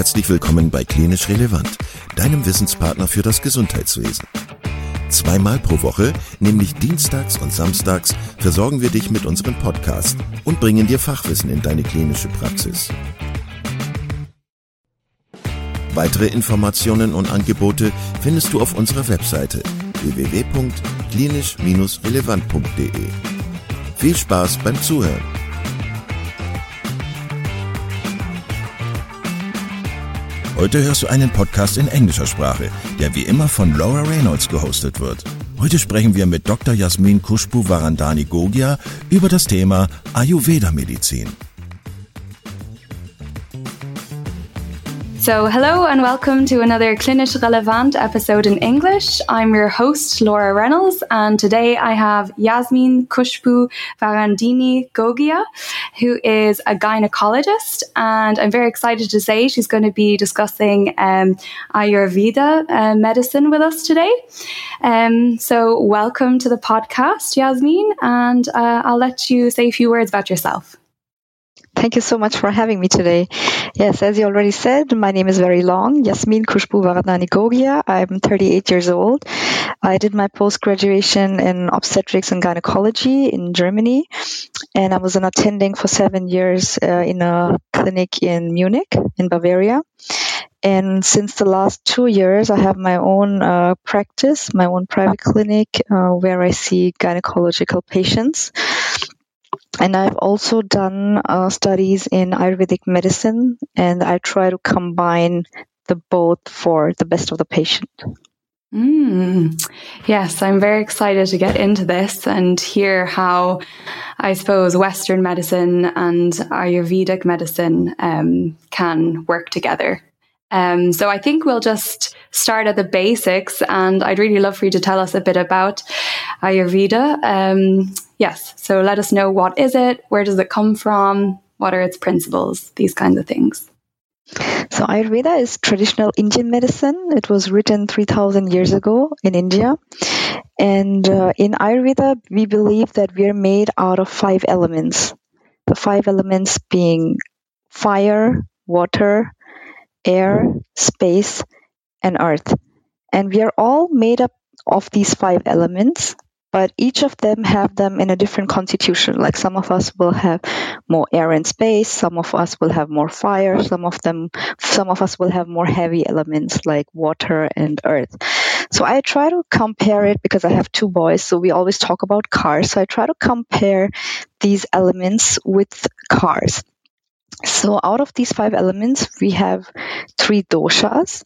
Herzlich willkommen bei Klinisch Relevant, deinem Wissenspartner für das Gesundheitswesen. Zweimal pro Woche, nämlich dienstags und samstags, versorgen wir dich mit unserem Podcast und bringen dir Fachwissen in deine klinische Praxis. Weitere Informationen und Angebote findest du auf unserer Webseite www.klinisch-relevant.de. Viel Spaß beim Zuhören! Heute hörst du einen Podcast in englischer Sprache, der wie immer von Laura Reynolds gehostet wird. Heute sprechen wir mit Dr. Jasmin Kushbu Varandani Gogia über das Thema Ayurveda-Medizin. So, hello and welcome to another Klinisch Relevant episode in English. I'm your host, Laura Reynolds, and today I have Yasmin Kushbu Varandani Gogia, who is a gynecologist. And I'm very excited to say she's going to be discussing um, Ayurveda uh, medicine with us today. Um, so, welcome to the podcast, Yasmin, and uh, I'll let you say a few words about yourself. Thank you so much for having me today. Yes, as you already said, my name is very long, Yasmin Kushbu Varandani Gogia. I'm 38 years old. I did my post-graduation in obstetrics and gynecology in Germany, and I was an attending for seven years uh, in a clinic in Munich, in Bavaria. And since the last two years, I have my own uh, practice, my own private clinic, uh, where I see gynecological patients. And I've also done uh, studies in Ayurvedic medicine, and I try to combine the both for the best of the patient. Mm. Yes, I'm very excited to get into this and hear how I suppose Western medicine and Ayurvedic medicine um, can work together. Um, so I think we'll just start at the basics, and I'd really love for you to tell us a bit about Ayurveda. Um, yes, so let us know what is it, where does it come from, what are its principles, these kinds of things. So Ayurveda is traditional Indian medicine. It was written 3000 years ago in India. And uh, in Ayurveda, we believe that we are made out of five elements. The five elements being fire, water, air, space, and earth. And we are all made up of these five elements, but each of them have them in a different constitution. Like some of us will have more air and space, some of us will have more fire, some of them, some of us will have more heavy elements like water and earth. So I try to compare it because I have two boys, so we always talk about cars. So I try to compare these elements with cars. So out of these five elements, we have three doshas,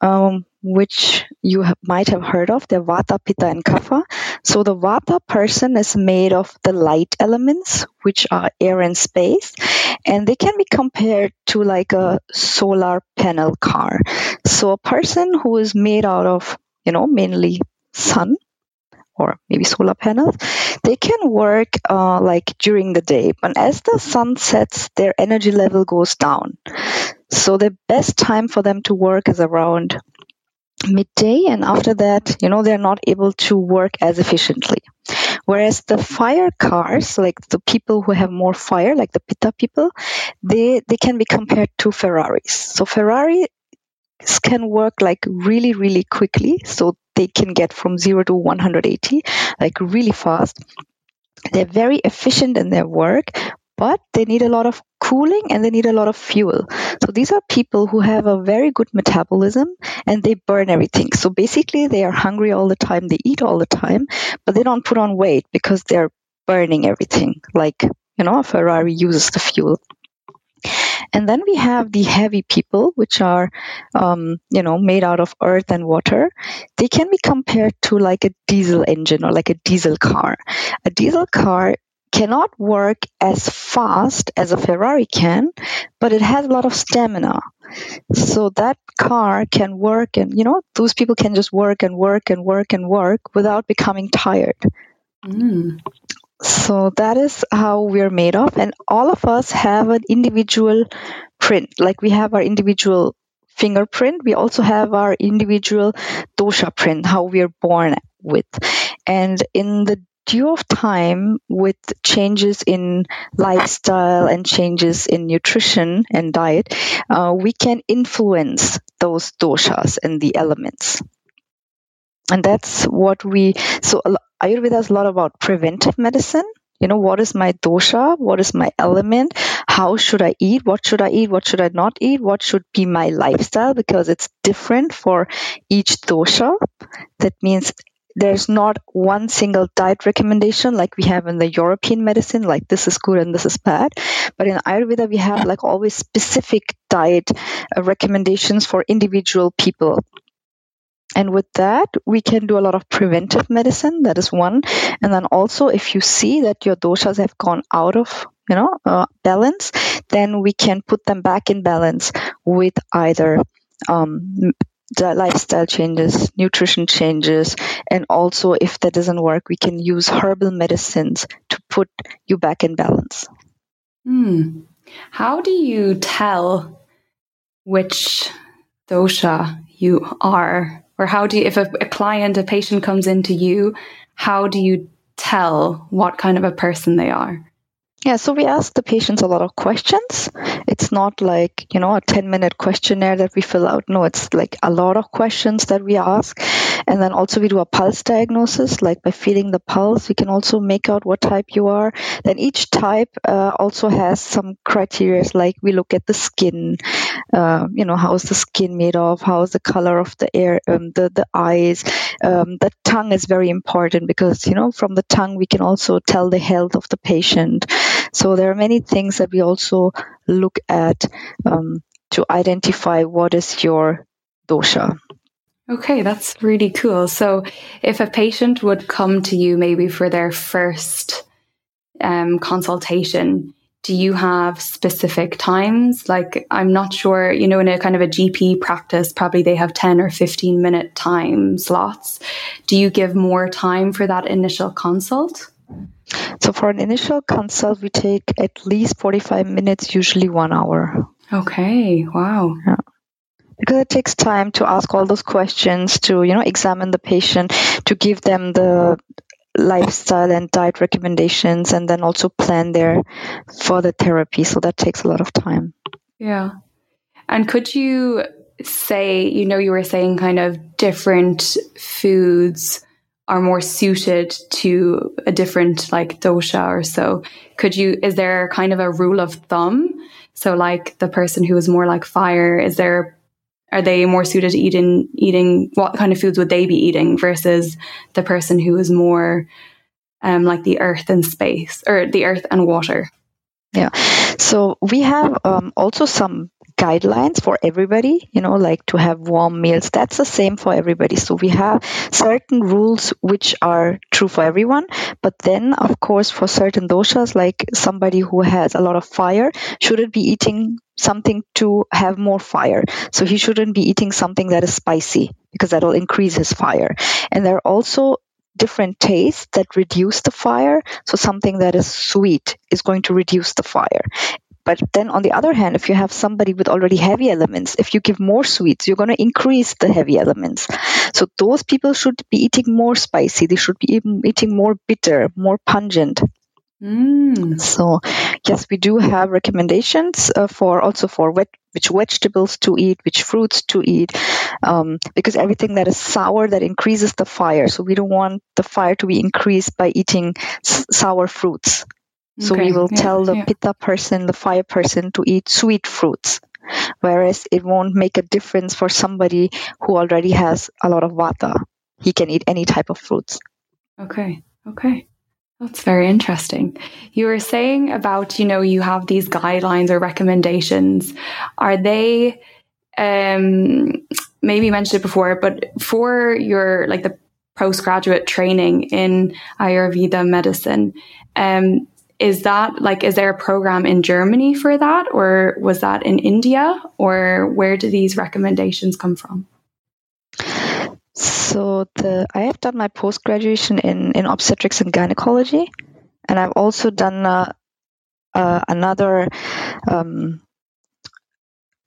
um, which you have, might have heard of. They're Vata, Pitta, and Kapha. So the Vata person is made of the light elements, which are air and space, and they can be compared to like a solar panel car. So a person who is made out of, you know, mainly sun or maybe solar panels, they can work uh, like during the day. But as the sun sets, their energy level goes down. So the best time for them to work is around midday, and after that, you know, they're not able to work as efficiently. Whereas the fire cars, like the people who have more fire, like the Pitta people, they they can be compared to Ferraris. So Ferrari can work like really really quickly so they can get from 0 to 180 like really fast. They're very efficient in their work but they need a lot of cooling and they need a lot of fuel. So these are people who have a very good metabolism and they burn everything. So basically they are hungry all the time they eat all the time but they don't put on weight because they're burning everything. Like you know a ferrari uses the fuel and then we have the heavy people, which are, um, you know, made out of earth and water. They can be compared to like a diesel engine or like a diesel car. A diesel car cannot work as fast as a Ferrari can, but it has a lot of stamina. So that car can work and, you know, those people can just work and work and work and work without becoming tired. Mm. So that is how we're made of. And all of us have an individual print. Like we have our individual fingerprint, we also have our individual dosha print, how we are born with. And in the due of time with changes in lifestyle and changes in nutrition and diet, uh, we can influence those doshas and the elements. And that's what we, so Ayurveda is a lot about preventive medicine. You know, what is my dosha? What is my element? How should I eat? What should I eat? What should I not eat? What should be my lifestyle? Because it's different for each dosha. That means there's not one single diet recommendation like we have in the European medicine, like this is good and this is bad. But in Ayurveda, we have like always specific diet uh, recommendations for individual people. And with that, we can do a lot of preventive medicine. That is one. And then also, if you see that your doshas have gone out of you know uh, balance, then we can put them back in balance with either um, lifestyle changes, nutrition changes, and also if that doesn't work, we can use herbal medicines to put you back in balance. Hmm. How do you tell which dosha you are? Or how do you, if a, a client, a patient comes into you, how do you tell what kind of a person they are? Yeah, so we ask the patients a lot of questions. It's not like, you know, a 10 minute questionnaire that we fill out. No, it's like a lot of questions that we ask. And then also we do a pulse diagnosis, like by feeling the pulse, we can also make out what type you are. Then each type uh, also has some criteria, like we look at the skin, uh, you know, how is the skin made of, how is the color of the air, um, the, the eyes. Um, the tongue is very important because, you know, from the tongue we can also tell the health of the patient. So there are many things that we also look at um, to identify what is your dosha. Okay, that's really cool. So, if a patient would come to you maybe for their first um, consultation, do you have specific times? Like, I'm not sure, you know, in a kind of a GP practice, probably they have 10 or 15 minute time slots. Do you give more time for that initial consult? So for an initial consult, we take at least 45 minutes, usually one hour. Okay, wow. Yeah. Because it takes time to ask all those questions, to you know examine the patient, to give them the lifestyle and diet recommendations, and then also plan their further therapy. So that takes a lot of time. Yeah. And could you say, you know, you were saying kind of different foods are more suited to a different like dosha or so. Could you, is there kind of a rule of thumb? So like the person who is more like fire, is there, are they more suited to eating, eating, what kind of foods would they be eating versus the person who is more um, like the earth and space or the earth and water? Yeah. So we have um, also some guidelines for everybody, you know, like to have warm meals. That's the same for everybody. So we have certain rules which are true for everyone. But then, of course, for certain doshas, like somebody who has a lot of fire shouldn't be eating something to have more fire. So he shouldn't be eating something that is spicy because that'll increase his fire. And there are also different tastes that reduce the fire. So something that is sweet is going to reduce the fire. But then on the other hand, if you have somebody with already heavy elements, if you give more sweets, you're going to increase the heavy elements. So those people should be eating more spicy. They should be eating more bitter, more pungent. Mm. So yes, we do have recommendations uh, for also for wet, which vegetables to eat, which fruits to eat, um, because everything that is sour that increases the fire. So we don't want the fire to be increased by eating s- sour fruits. So okay, we will yeah, tell the yeah. pitta person, the fire person to eat sweet fruits. Whereas it won't make a difference for somebody who already has a lot of vata. He can eat any type of fruits. Okay. Okay. That's very interesting. You were saying about, you know, you have these guidelines or recommendations. Are they, um, maybe you mentioned it before, but for your, like the postgraduate training in Ayurveda medicine, um, is that like is there a program in Germany for that or was that in India or where do these recommendations come from? So the I have done my post graduation in in obstetrics and gynecology, and I've also done uh, uh, another um,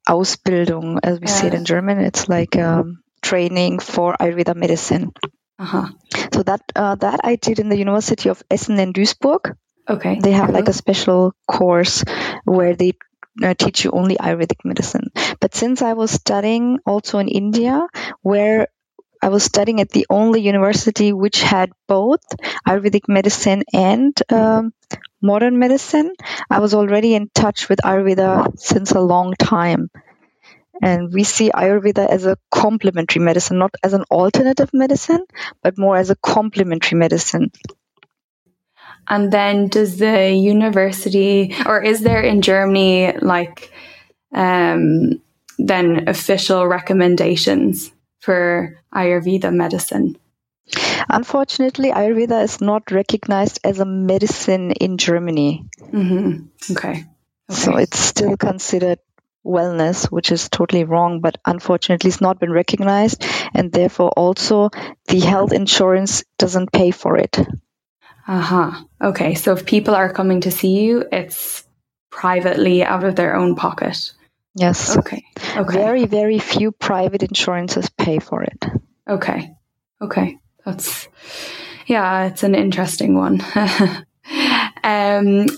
Ausbildung, as we yeah. say it in German. It's like um, training for Ayurveda medicine. Uh-huh. So that uh, that I did in the University of Essen and Duisburg. Okay. They have like a special course where they uh, teach you only Ayurvedic medicine. But since I was studying also in India, where I was studying at the only university which had both Ayurvedic medicine and um, modern medicine, I was already in touch with Ayurveda since a long time. And we see Ayurveda as a complementary medicine, not as an alternative medicine, but more as a complementary medicine. And then does the university, or is there in Germany like um, then official recommendations for Ayurveda medicine? Unfortunately, Ayurveda is not recognized as a medicine in Germany. Mm-hmm. Okay. okay. So it's still considered wellness, which is totally wrong, but unfortunately it's not been recognized. And therefore, also the health insurance doesn't pay for it. Uh huh. Okay. So if people are coming to see you, it's privately out of their own pocket. Yes. Okay. Okay. Very, very few private insurances pay for it. Okay. Okay. That's, yeah, it's an interesting one. um,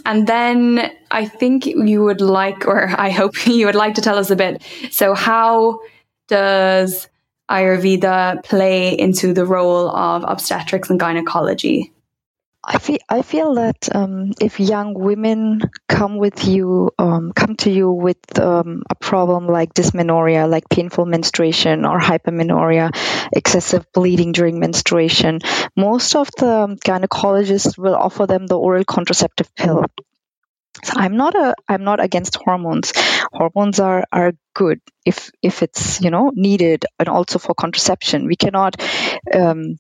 and then I think you would like, or I hope you would like to tell us a bit. So, how does Ayurveda play into the role of obstetrics and gynecology? I feel I feel that um, if young women come with you, um, come to you with um, a problem like dysmenorrhea, like painful menstruation or hypermenorrhea, excessive bleeding during menstruation, most of the gynecologists will offer them the oral contraceptive pill. So I'm not a I'm not against hormones. Hormones are are good if if it's you know needed and also for contraception. We cannot um,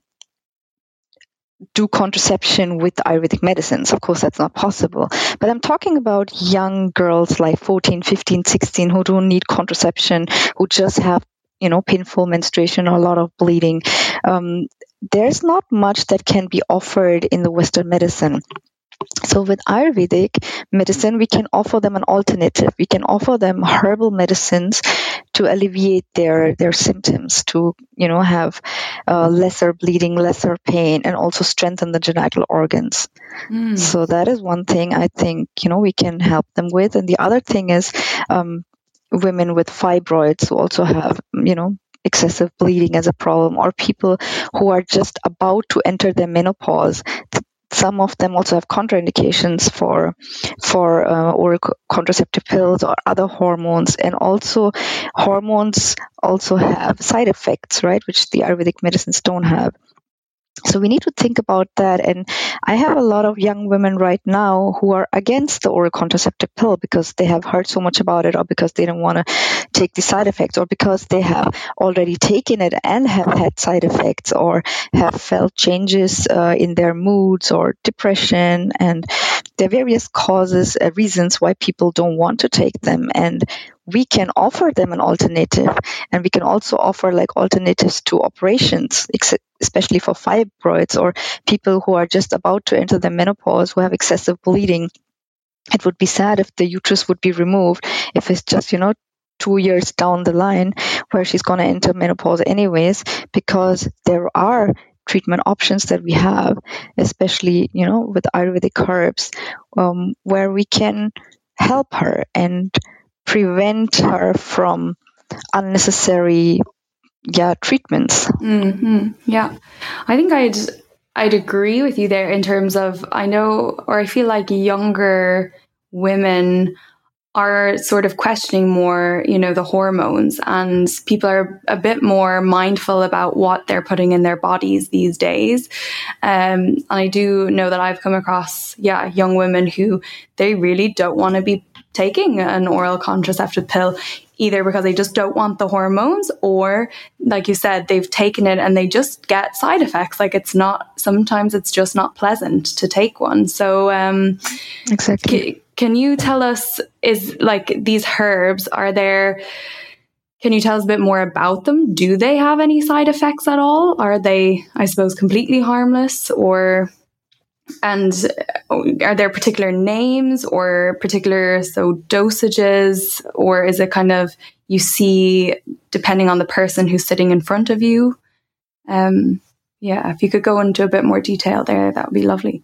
do contraception with Ayurvedic medicines. Of course, that's not possible. But I'm talking about young girls like 14, 15, 16 who don't need contraception, who just have, you know, painful menstruation or a lot of bleeding. Um, there's not much that can be offered in the Western medicine. So with Ayurvedic medicine, we can offer them an alternative. We can offer them herbal medicines to alleviate their their symptoms, to you know have uh, lesser bleeding, lesser pain, and also strengthen the genital organs. Mm. So that is one thing I think you know we can help them with. And the other thing is um, women with fibroids who also have you know excessive bleeding as a problem or people who are just about to enter their menopause some of them also have contraindications for for uh, oral contraceptive pills or other hormones, and also hormones also have side effects, right, which the Ayurvedic medicines don't have. So we need to think about that. And I have a lot of young women right now who are against the oral contraceptive pill because they have heard so much about it or because they don't want to take the side effects or because they have already taken it and have had side effects or have felt changes uh, in their moods or depression. And there are various causes, uh, reasons why people don't want to take them. And we can offer them an alternative and we can also offer like alternatives to operations especially for fibroids or people who are just about to enter the menopause who have excessive bleeding it would be sad if the uterus would be removed if it's just you know two years down the line where she's going to enter menopause anyways because there are treatment options that we have especially you know with ayurvedic herbs um, where we can help her and prevent her from unnecessary yeah treatments mm-hmm. yeah i think i'd i'd agree with you there in terms of i know or i feel like younger women are sort of questioning more, you know, the hormones and people are a bit more mindful about what they're putting in their bodies these days. Um, and I do know that I've come across, yeah, young women who they really don't want to be taking an oral contraceptive pill either because they just don't want the hormones or like you said they've taken it and they just get side effects. Like it's not sometimes it's just not pleasant to take one. So um exactly. c- can you tell us is like these herbs are there can you tell us a bit more about them? Do they have any side effects at all? Are they i suppose completely harmless or and uh, are there particular names or particular so dosages, or is it kind of you see depending on the person who's sitting in front of you? Um, yeah, if you could go into a bit more detail there, that would be lovely.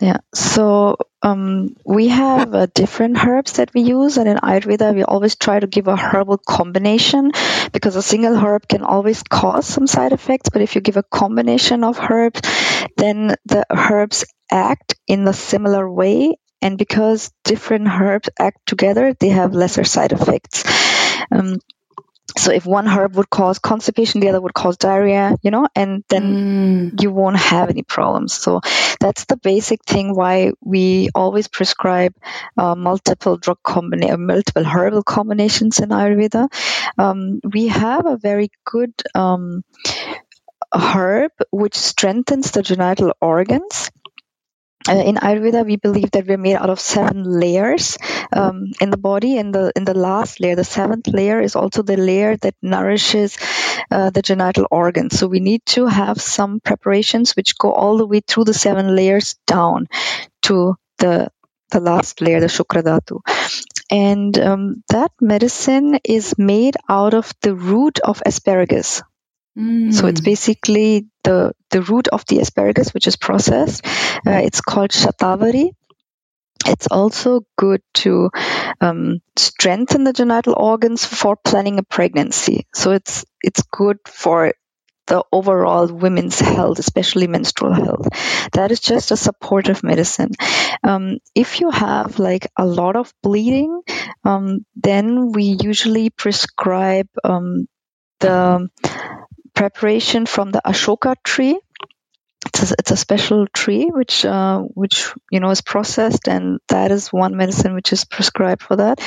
Yeah, so um, we have uh, different herbs that we use, and in Ayurveda, we always try to give a herbal combination because a single herb can always cause some side effects. But if you give a combination of herbs, then the herbs act in a similar way, and because different herbs act together, they have lesser side effects. Um, so if one herb would cause constipation the other would cause diarrhea you know and then mm. you won't have any problems. So that's the basic thing why we always prescribe uh, multiple drug combination multiple herbal combinations in ayurveda. Um, we have a very good um, herb which strengthens the genital organs uh, in Ayurveda, we believe that we're made out of seven layers um, in the body, and the in the last layer, the seventh layer, is also the layer that nourishes uh, the genital organs. So we need to have some preparations which go all the way through the seven layers down to the the last layer, the shukradhatu. And um, that medicine is made out of the root of asparagus. Mm. So it's basically the the root of the asparagus, which is processed. Uh, it's called shatavari. It's also good to um, strengthen the genital organs for planning a pregnancy. So it's it's good for the overall women's health, especially menstrual health. That is just a supportive medicine. Um, if you have like a lot of bleeding, um, then we usually prescribe um, the preparation from the Ashoka tree. It's a, it's a special tree which uh, which you know is processed, and that is one medicine which is prescribed for that.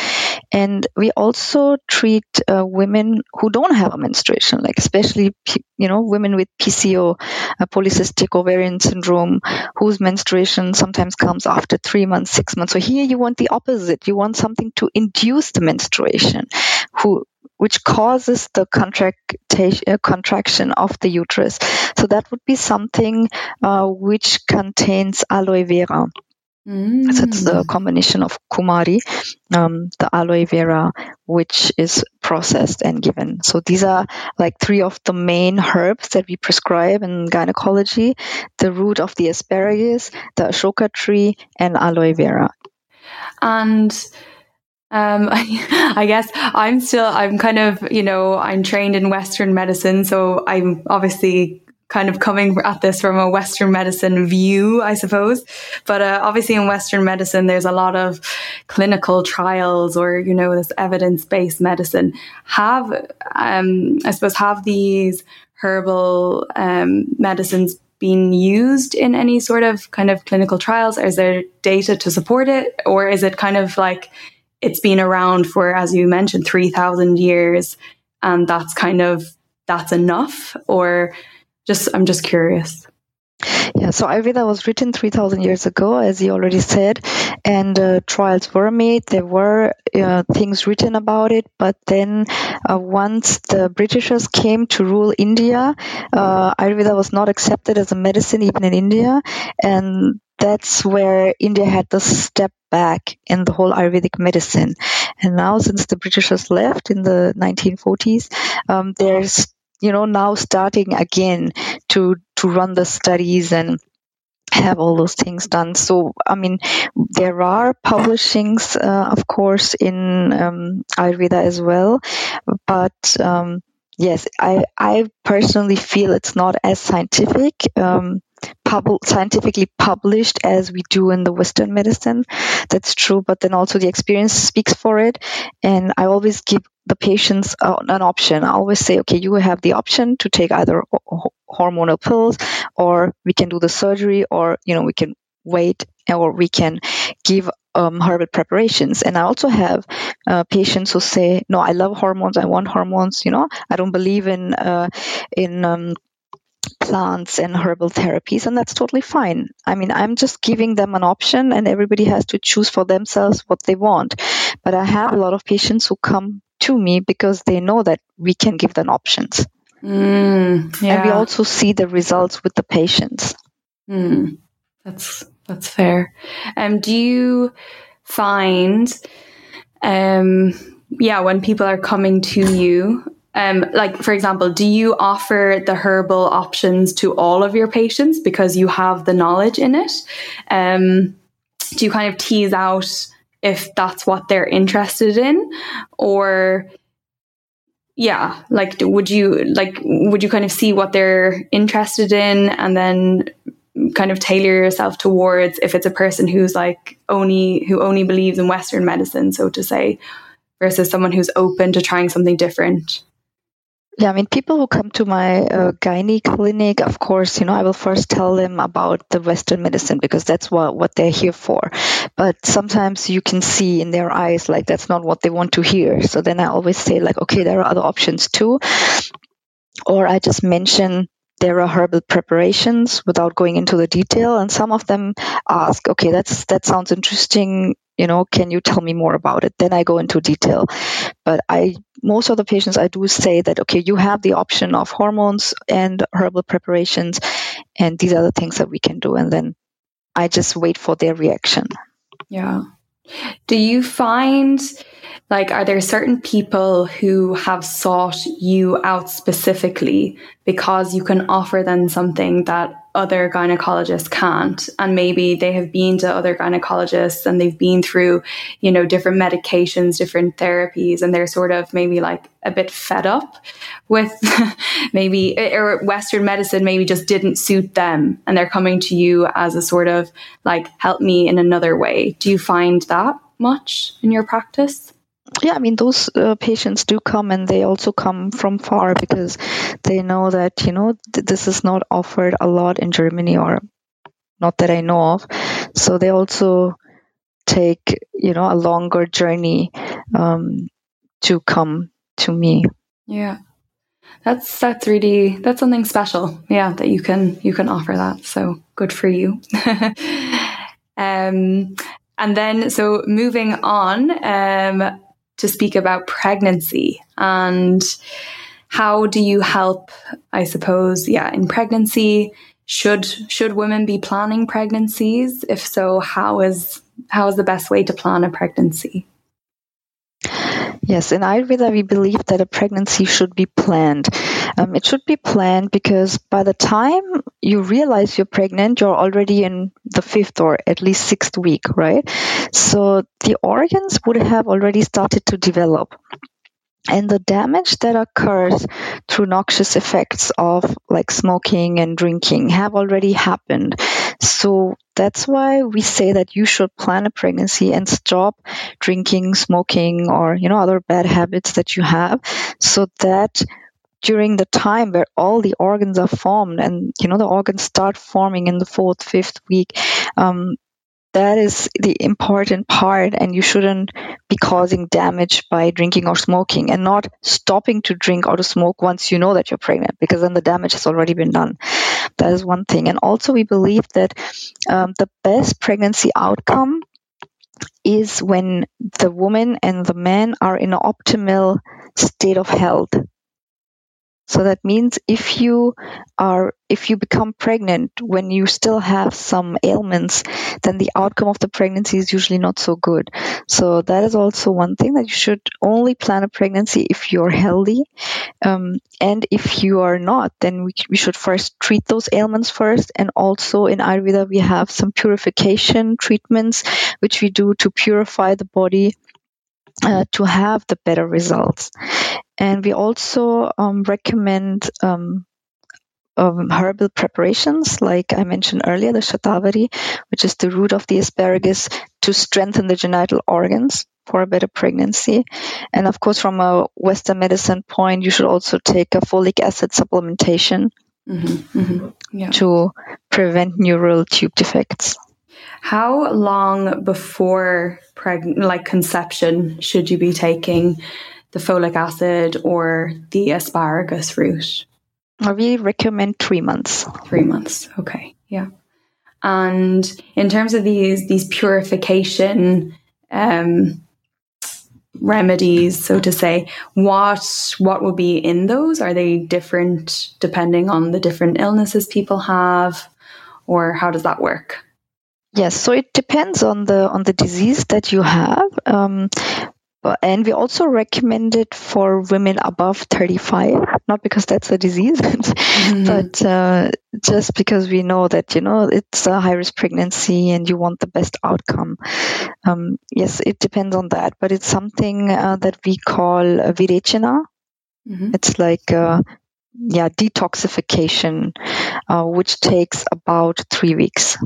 And we also treat uh, women who don't have a menstruation, like especially you know women with PCO, uh, polycystic ovarian syndrome, whose menstruation sometimes comes after three months, six months. So here you want the opposite. You want something to induce the menstruation. Who which causes the uh, contraction of the uterus. So that would be something uh, which contains aloe vera. Mm. So it's the combination of kumari, um, the aloe vera, which is processed and given. So these are like three of the main herbs that we prescribe in gynecology: the root of the asparagus, the ashoka tree, and aloe vera. And um, I, guess I'm still, I'm kind of, you know, I'm trained in Western medicine. So I'm obviously kind of coming at this from a Western medicine view, I suppose. But uh, obviously, in Western medicine, there's a lot of clinical trials or, you know, this evidence based medicine. Have, um, I suppose, have these herbal um, medicines been used in any sort of kind of clinical trials? Is there data to support it? Or is it kind of like, it's been around for, as you mentioned, 3,000 years. And that's kind of, that's enough or just, I'm just curious. Yeah, so Ayurveda was written 3,000 years ago, as you already said, and uh, trials were made. There were uh, things written about it, but then uh, once the Britishers came to rule India, uh, Ayurveda was not accepted as a medicine even in India, and that's where India had to step back in the whole Ayurvedic medicine. And now, since the Britishers left in the 1940s, um, there's you know now starting again to to run the studies and have all those things done. So, I mean, there are publishings, uh, of course, in um, Ayurveda as well, but um, yes, I I personally feel it's not as scientific. Um, pub- scientifically published as we do in the Western medicine. That's true, but then also the experience speaks for it. And I always give the patients uh, an option. I always say, okay, you have the option to take either hormonal pills, or we can do the surgery, or you know, we can wait, or we can give um, herbal preparations. And I also have uh, patients who say, "No, I love hormones. I want hormones. You know, I don't believe in uh, in um, plants and herbal therapies, and that's totally fine. I mean, I'm just giving them an option, and everybody has to choose for themselves what they want. But I have a lot of patients who come to me because they know that we can give them options. Mm, yeah. And we also see the results with the patients. Mm, that's that's fair. Um, do you find, um, yeah, when people are coming to you um, like for example, do you offer the herbal options to all of your patients because you have the knowledge in it? Um, do you kind of tease out if that's what they're interested in, or yeah, like would you like would you kind of see what they're interested in and then kind of tailor yourself towards if it's a person who's like only who only believes in Western medicine, so to say, versus someone who's open to trying something different? Yeah, I mean, people who come to my uh, gynae clinic, of course, you know, I will first tell them about the Western medicine because that's what, what they're here for. But sometimes you can see in their eyes, like, that's not what they want to hear. So then I always say, like, okay, there are other options too. Or I just mention there are herbal preparations without going into the detail and some of them ask okay that's that sounds interesting you know can you tell me more about it? Then i go into detail. But i most of the patients i do say that okay you have the option of hormones and herbal preparations and these are the things that we can do. And then i just wait for their reaction. Yeah. Do you find like, are there certain people who have sought you out specifically because you can offer them something that other gynecologists can't? And maybe they have been to other gynecologists and they've been through, you know, different medications, different therapies, and they're sort of maybe like a bit fed up with maybe, or Western medicine maybe just didn't suit them. And they're coming to you as a sort of like, help me in another way. Do you find that much in your practice? Yeah, I mean, those uh, patients do come and they also come from far because they know that, you know, th- this is not offered a lot in Germany or not that I know of. So they also take, you know, a longer journey um, to come to me. Yeah. That's that's really that's something special. Yeah, that you can you can offer that. So good for you. um and then so moving on um to speak about pregnancy and how do you help i suppose yeah in pregnancy? Should should women be planning pregnancies? If so how is how is the best way to plan a pregnancy? Yes, in Ayurveda, we believe that a pregnancy should be planned. Um, it should be planned because by the time you realize you're pregnant, you're already in the fifth or at least sixth week, right? So the organs would have already started to develop and the damage that occurs through noxious effects of like smoking and drinking have already happened so that's why we say that you should plan a pregnancy and stop drinking smoking or you know other bad habits that you have so that during the time where all the organs are formed and you know the organs start forming in the fourth fifth week um, that is the important part and you shouldn't be causing damage by drinking or smoking and not stopping to drink or to smoke once you know that you're pregnant because then the damage has already been done. That is one thing. And also we believe that um, the best pregnancy outcome is when the woman and the man are in an optimal state of health so that means if you are if you become pregnant when you still have some ailments, then the outcome of the pregnancy is usually not so good. So that is also one thing that you should only plan a pregnancy if you're healthy. Um, and if you are not, then we, we should first treat those ailments first. And also in Ayurveda, we have some purification treatments, which we do to purify the body uh, to have the better results. And we also um, recommend um, um, herbal preparations, like I mentioned earlier, the shatavari, which is the root of the asparagus, to strengthen the genital organs for a better pregnancy. And of course, from a Western medicine point, you should also take a folic acid supplementation mm-hmm, mm-hmm, yeah. to prevent neural tube defects. How long before preg- like conception should you be taking the folic acid or the asparagus root? I really recommend three months. Three months. Okay. Yeah. And in terms of these these purification um, remedies, so to say, what what will be in those? Are they different depending on the different illnesses people have, or how does that work? Yes, so it depends on the on the disease that you have. Um, and we also recommend it for women above 35 not because that's a disease mm-hmm. but uh, just because we know that you know it's a high risk pregnancy and you want the best outcome um, yes it depends on that but it's something uh, that we call virechana mm-hmm. it's like uh, yeah detoxification uh, which takes about three weeks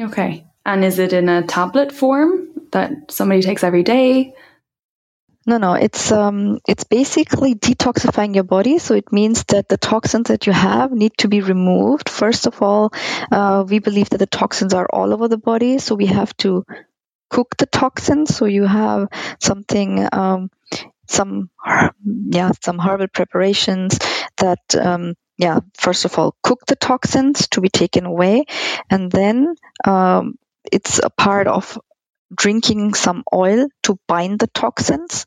okay and is it in a tablet form that somebody takes every day no, no, it's um, it's basically detoxifying your body. So it means that the toxins that you have need to be removed. First of all, uh, we believe that the toxins are all over the body, so we have to cook the toxins. So you have something, um, some yeah, some herbal preparations that um, yeah, first of all, cook the toxins to be taken away, and then um, it's a part of drinking some oil to bind the toxins.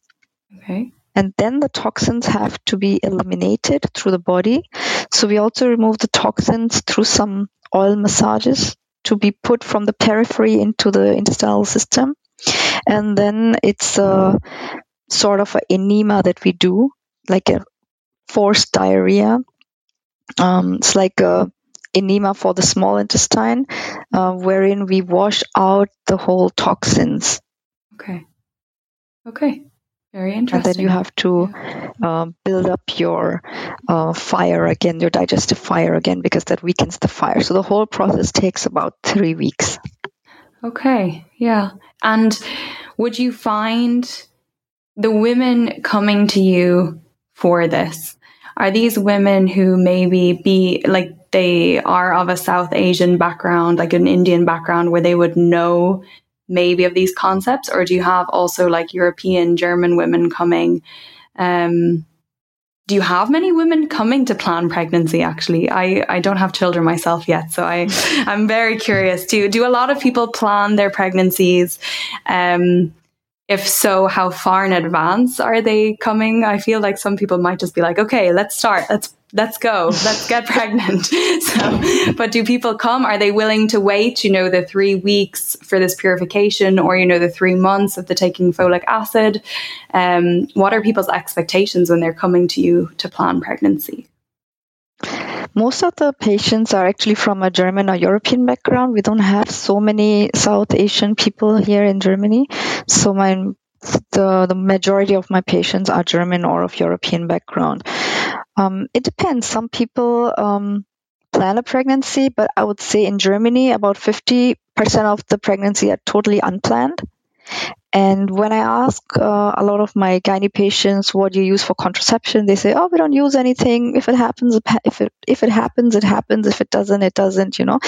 Okay. And then the toxins have to be eliminated through the body. So we also remove the toxins through some oil massages to be put from the periphery into the intestinal system. And then it's a sort of an enema that we do, like a forced diarrhea. Um, it's like a enema for the small intestine, uh, wherein we wash out the whole toxins. Okay. Okay. Very interesting. And then you have to uh, build up your uh, fire again, your digestive fire again, because that weakens the fire. So the whole process takes about three weeks. Okay, yeah. And would you find the women coming to you for this? Are these women who maybe be like they are of a South Asian background, like an Indian background, where they would know maybe of these concepts, or do you have also like European German women coming? Um, do you have many women coming to plan pregnancy actually? I i don't have children myself yet so i i'm very curious. Too do a lot of people plan their pregnancies? Um if so how far in advance are they coming i feel like some people might just be like okay let's start let's let's go, let's get pregnant. So, but do people come? Are they willing to wait, you know, the three weeks for this purification or, you know, the three months of the taking folic acid? Um, what are people's expectations when they're coming to you to plan pregnancy? Most of the patients are actually from a German or European background. We don't have so many South Asian people here in Germany. So my the, the majority of my patients are German or of European background. Um, it depends. Some people um, plan a pregnancy, but I would say in Germany, about 50% of the pregnancy are totally unplanned. And when I ask uh, a lot of my gynae patients what do you use for contraception, they say, "Oh, we don't use anything. If it happens, if it if it happens, it happens. If it doesn't, it doesn't." You know.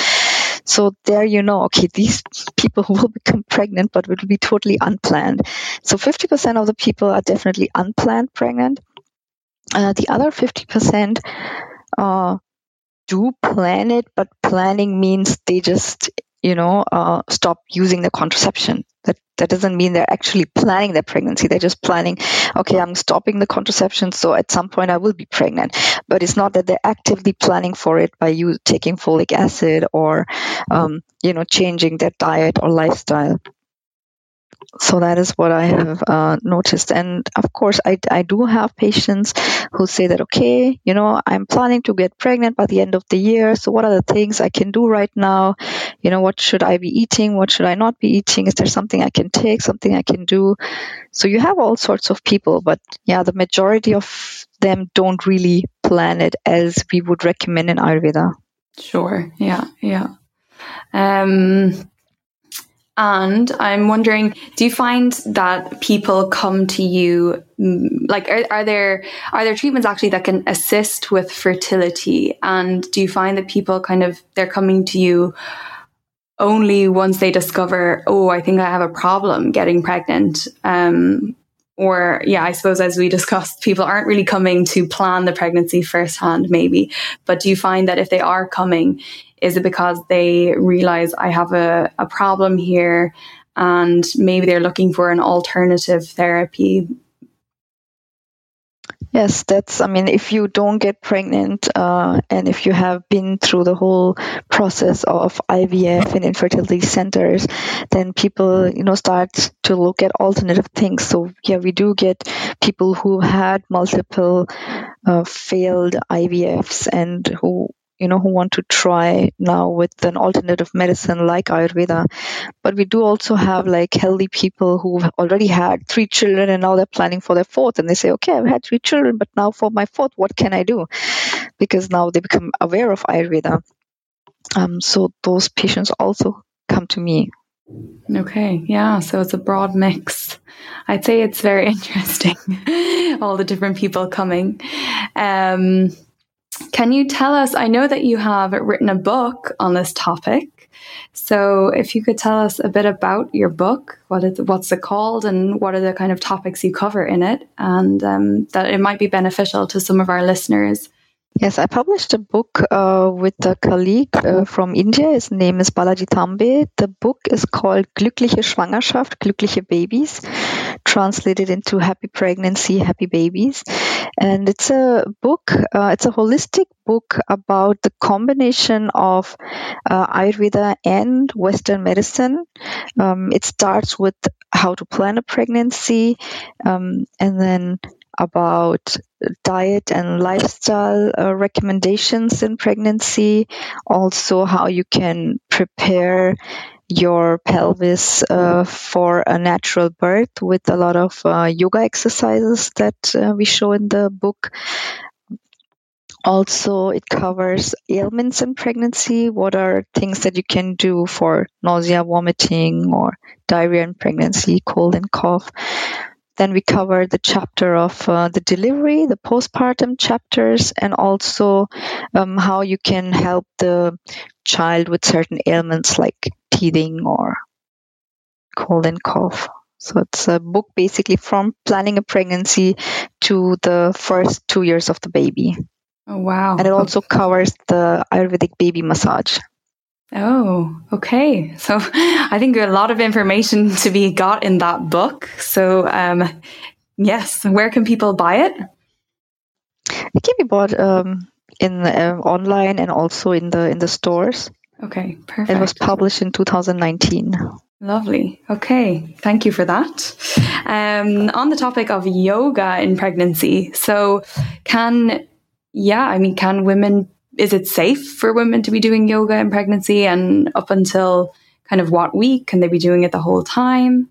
So there, you know, okay, these people will become pregnant, but it will be totally unplanned. So 50% of the people are definitely unplanned pregnant. Uh, the other 50% uh, do plan it, but planning means they just, you know, uh, stop using the contraception. That that doesn't mean they're actually planning their pregnancy. They're just planning, okay, I'm stopping the contraception, so at some point I will be pregnant. But it's not that they're actively planning for it by you taking folic acid or, um, you know, changing their diet or lifestyle so that is what I have uh, noticed. And of course, I, I do have patients who say that, okay, you know, I'm planning to get pregnant by the end of the year. So what are the things I can do right now? You know, what should I be eating? What should I not be eating? Is there something I can take, something I can do? So you have all sorts of people, but yeah, the majority of them don't really plan it as we would recommend in Ayurveda. Sure. Yeah. Yeah. Um, and I'm wondering, do you find that people come to you mm, like are, are, there are there treatments actually that can assist with fertility? And do you find that people kind of they're coming to you only once they discover, oh, I think I have a problem getting pregnant? Um, or yeah, I suppose as we discussed, people aren't really coming to plan the pregnancy firsthand, maybe. But do you find that if they are coming, is it because they realize I have a, a problem here and maybe they're looking for an alternative therapy? Yes, that's, I mean, if you don't get pregnant uh, and if you have been through the whole process of IVF in infertility centers, then people, you know, start to look at alternative things. So, yeah, we do get people who had multiple uh, failed IVFs and who you know, who want to try now with an alternative medicine like Ayurveda. But we do also have like healthy people who've already had three children and now they're planning for their fourth. And they say, okay, I've had three children, but now for my fourth, what can I do? Because now they become aware of Ayurveda. Um, so those patients also come to me. Okay, yeah, so it's a broad mix. I'd say it's very interesting, all the different people coming. Um, can you tell us? I know that you have written a book on this topic. So, if you could tell us a bit about your book, what is, what's it called, and what are the kind of topics you cover in it, and um, that it might be beneficial to some of our listeners Yes, I published a book uh, with a colleague uh, from India. His name is Balaji Tambe. The book is called Glückliche Schwangerschaft, Glückliche Babies, translated into Happy Pregnancy, Happy Babies. And it's a book, uh, it's a holistic book about the combination of uh, Ayurveda and Western medicine. Um, it starts with how to plan a pregnancy um, and then about diet and lifestyle uh, recommendations in pregnancy, also how you can prepare your pelvis uh, for a natural birth with a lot of uh, yoga exercises that uh, we show in the book. Also, it covers ailments in pregnancy. What are things that you can do for nausea, vomiting, or diarrhea in pregnancy, cold and cough? Then we cover the chapter of uh, the delivery, the postpartum chapters, and also um, how you can help the child with certain ailments like teething or cold and cough. So it's a book basically from planning a pregnancy to the first two years of the baby. Oh, wow. And it also covers the Ayurvedic baby massage. Oh, okay. So I think a lot of information to be got in that book. So, um, yes, where can people buy it? It can be bought um, in uh, online and also in the in the stores. Okay, perfect. It was published in 2019. Lovely. Okay, thank you for that. Um, on the topic of yoga in pregnancy, so can yeah, I mean, can women is it safe for women to be doing yoga in pregnancy and up until kind of what week? Can they be doing it the whole time?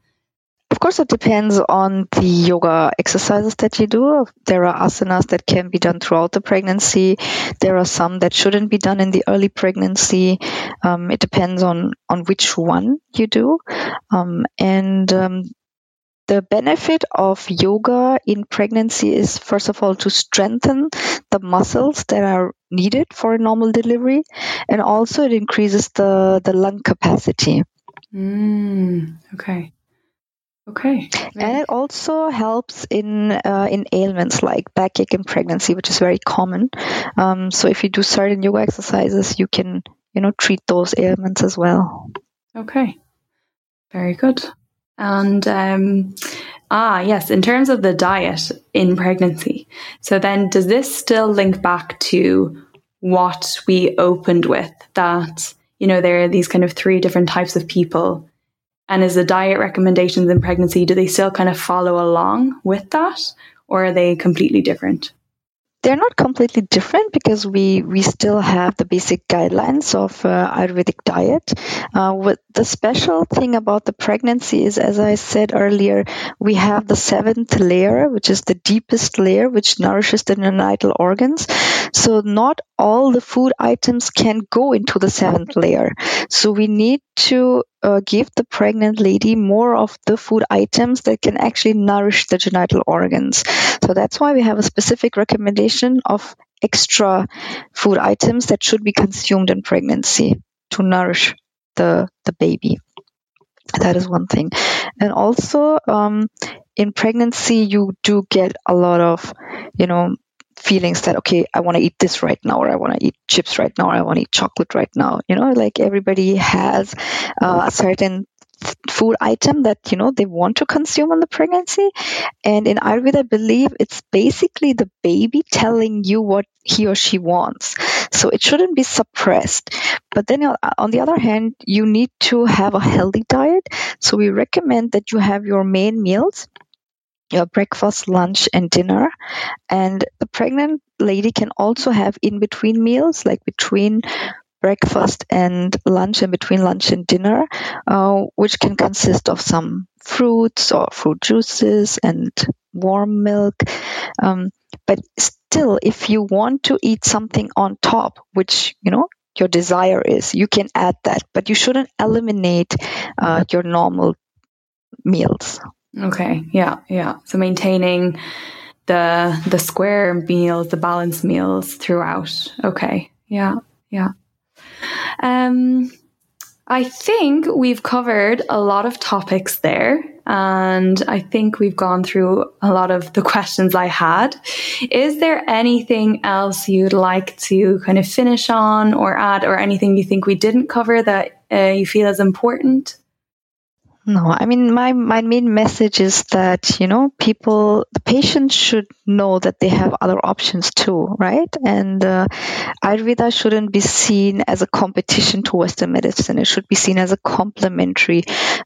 Of course, it depends on the yoga exercises that you do. There are asanas that can be done throughout the pregnancy. There are some that shouldn't be done in the early pregnancy. Um, it depends on on which one you do, um, and um, the benefit of yoga in pregnancy is, first of all, to strengthen the muscles that are needed for a normal delivery, and also it increases the, the lung capacity. Mm, okay. Okay. And it also helps in uh, in ailments like backache in pregnancy, which is very common. Um, so if you do certain yoga exercises, you can you know treat those ailments as well. Okay. Very good. And um, ah, yes, in terms of the diet in pregnancy. So then, does this still link back to what we opened with? That you know there are these kind of three different types of people, and is the diet recommendations in pregnancy do they still kind of follow along with that, or are they completely different? they're not completely different because we we still have the basic guidelines of uh, Ayurvedic diet. Uh, what the special thing about the pregnancy is, as I said earlier, we have the seventh layer, which is the deepest layer, which nourishes the neonatal organs. So not all the food items can go into the seventh layer. So we need to uh, give the pregnant lady more of the food items that can actually nourish the genital organs. So that's why we have a specific recommendation of extra food items that should be consumed in pregnancy to nourish the, the baby. That is one thing. And also, um, in pregnancy, you do get a lot of, you know, feelings that okay i want to eat this right now or i want to eat chips right now or i want to eat chocolate right now. You know like everybody has uh, a certain food item that you know they want to consume on the pregnancy. And in ayurveda i believe it's basically the baby telling you what he or she wants. So it shouldn't be suppressed. But then uh, on the other hand you need to have a healthy diet. So we recommend that you have your main meals your breakfast, lunch, and dinner. And the pregnant lady can also have in between meals, like between breakfast and lunch and between lunch and dinner, uh, which can consist of some fruits or fruit juices and warm milk. Um, but still, if you want to eat something on top, which, you know, your desire is, you can add that, but you shouldn't eliminate uh, your normal meals. Okay. Yeah. Yeah. So maintaining the the square meals, the balanced meals throughout. Okay. Yeah. Yeah. Um, I think we've covered a lot of topics there, and I think we've gone through a lot of the questions I had. Is there anything else you'd like to kind of finish on or add, or anything you think we didn't cover that uh, you feel is important? No, I mean, my, my main message is that, you know, people, the patients should know that they have other options too, right? And uh, Ayurveda shouldn't be seen as a competition to Western medicine. It should be seen as a complementary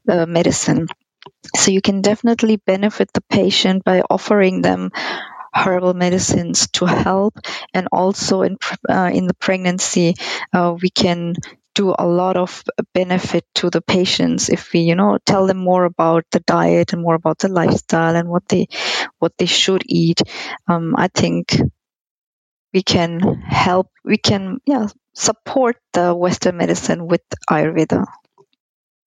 uh, medicine. So you can definitely benefit the patient by offering them herbal medicines to help and also in uh, in the pregnancy uh, we can do a lot of benefit to the patients if we you know tell them more about the diet and more about the lifestyle and what they what they should eat. Um, i think we can help we can yeah support the western medicine with ayurveda.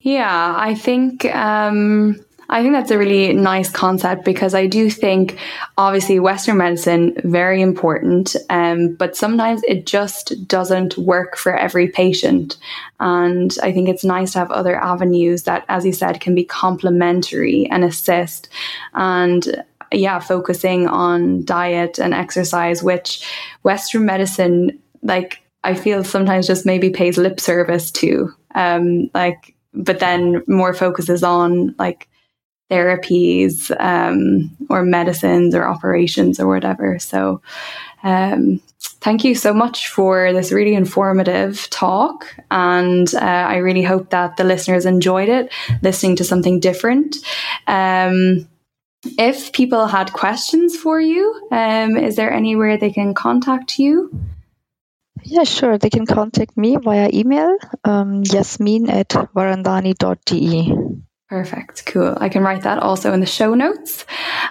Yeah i think um I think that's a really nice concept because I do think, obviously, Western medicine very important, um, but sometimes it just doesn't work for every patient. And I think it's nice to have other avenues that, as you said, can be complementary and assist. And yeah, focusing on diet and exercise, which Western medicine, like I feel sometimes just maybe pays lip service to. Um, like, but then more focuses on like therapies um, or medicines or operations or whatever. So, um, thank you so much for this really informative talk. And uh, I really hope that the listeners enjoyed it, listening to something different. Um, if people had questions for you, um, is there anywhere they can contact you? Yeah, sure. They can contact me via email, um, yasmin at varandani.de. Perfect. Cool. I can write that also in the show notes.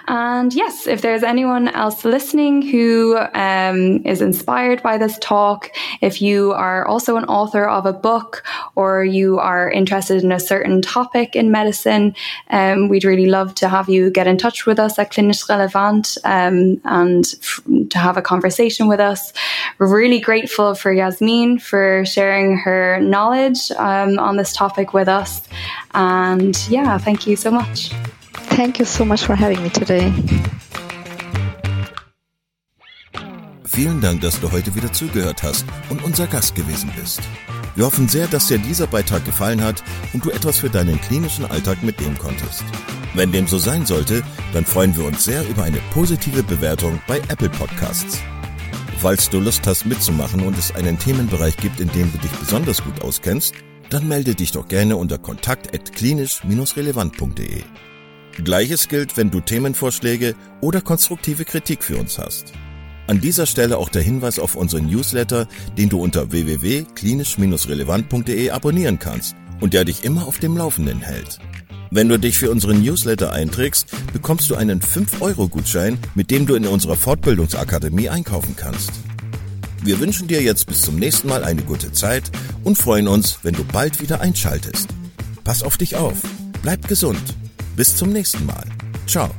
And yes, if there's anyone else listening who um, is inspired by this talk, if you are also an author of a book or you are interested in a certain topic in medicine, um, we'd really love to have you get in touch with us at Klinisch Relevant um, and f- to have a conversation with us. We're really grateful for Yasmin for sharing her knowledge um, on this topic with us. And yeah, thank you so much. Thank you so much for having me today. Vielen Dank, dass du heute wieder zugehört hast und unser Gast gewesen bist. Wir hoffen sehr, dass dir dieser Beitrag gefallen hat und du etwas für deinen klinischen Alltag mitnehmen konntest. Wenn dem so sein sollte, dann freuen wir uns sehr über eine positive Bewertung bei Apple Podcasts. Falls du Lust hast mitzumachen und es einen Themenbereich gibt, in dem du dich besonders gut auskennst, dann melde dich doch gerne unter kontakt.klinisch-relevant.de. Gleiches gilt, wenn du Themenvorschläge oder konstruktive Kritik für uns hast. An dieser Stelle auch der Hinweis auf unseren Newsletter, den du unter www.klinisch-relevant.de abonnieren kannst und der dich immer auf dem Laufenden hält. Wenn du dich für unseren Newsletter einträgst, bekommst du einen 5-Euro-Gutschein, mit dem du in unserer Fortbildungsakademie einkaufen kannst. Wir wünschen dir jetzt bis zum nächsten Mal eine gute Zeit und freuen uns, wenn du bald wieder einschaltest. Pass auf dich auf, bleib gesund. Bis zum nächsten Mal. Ciao.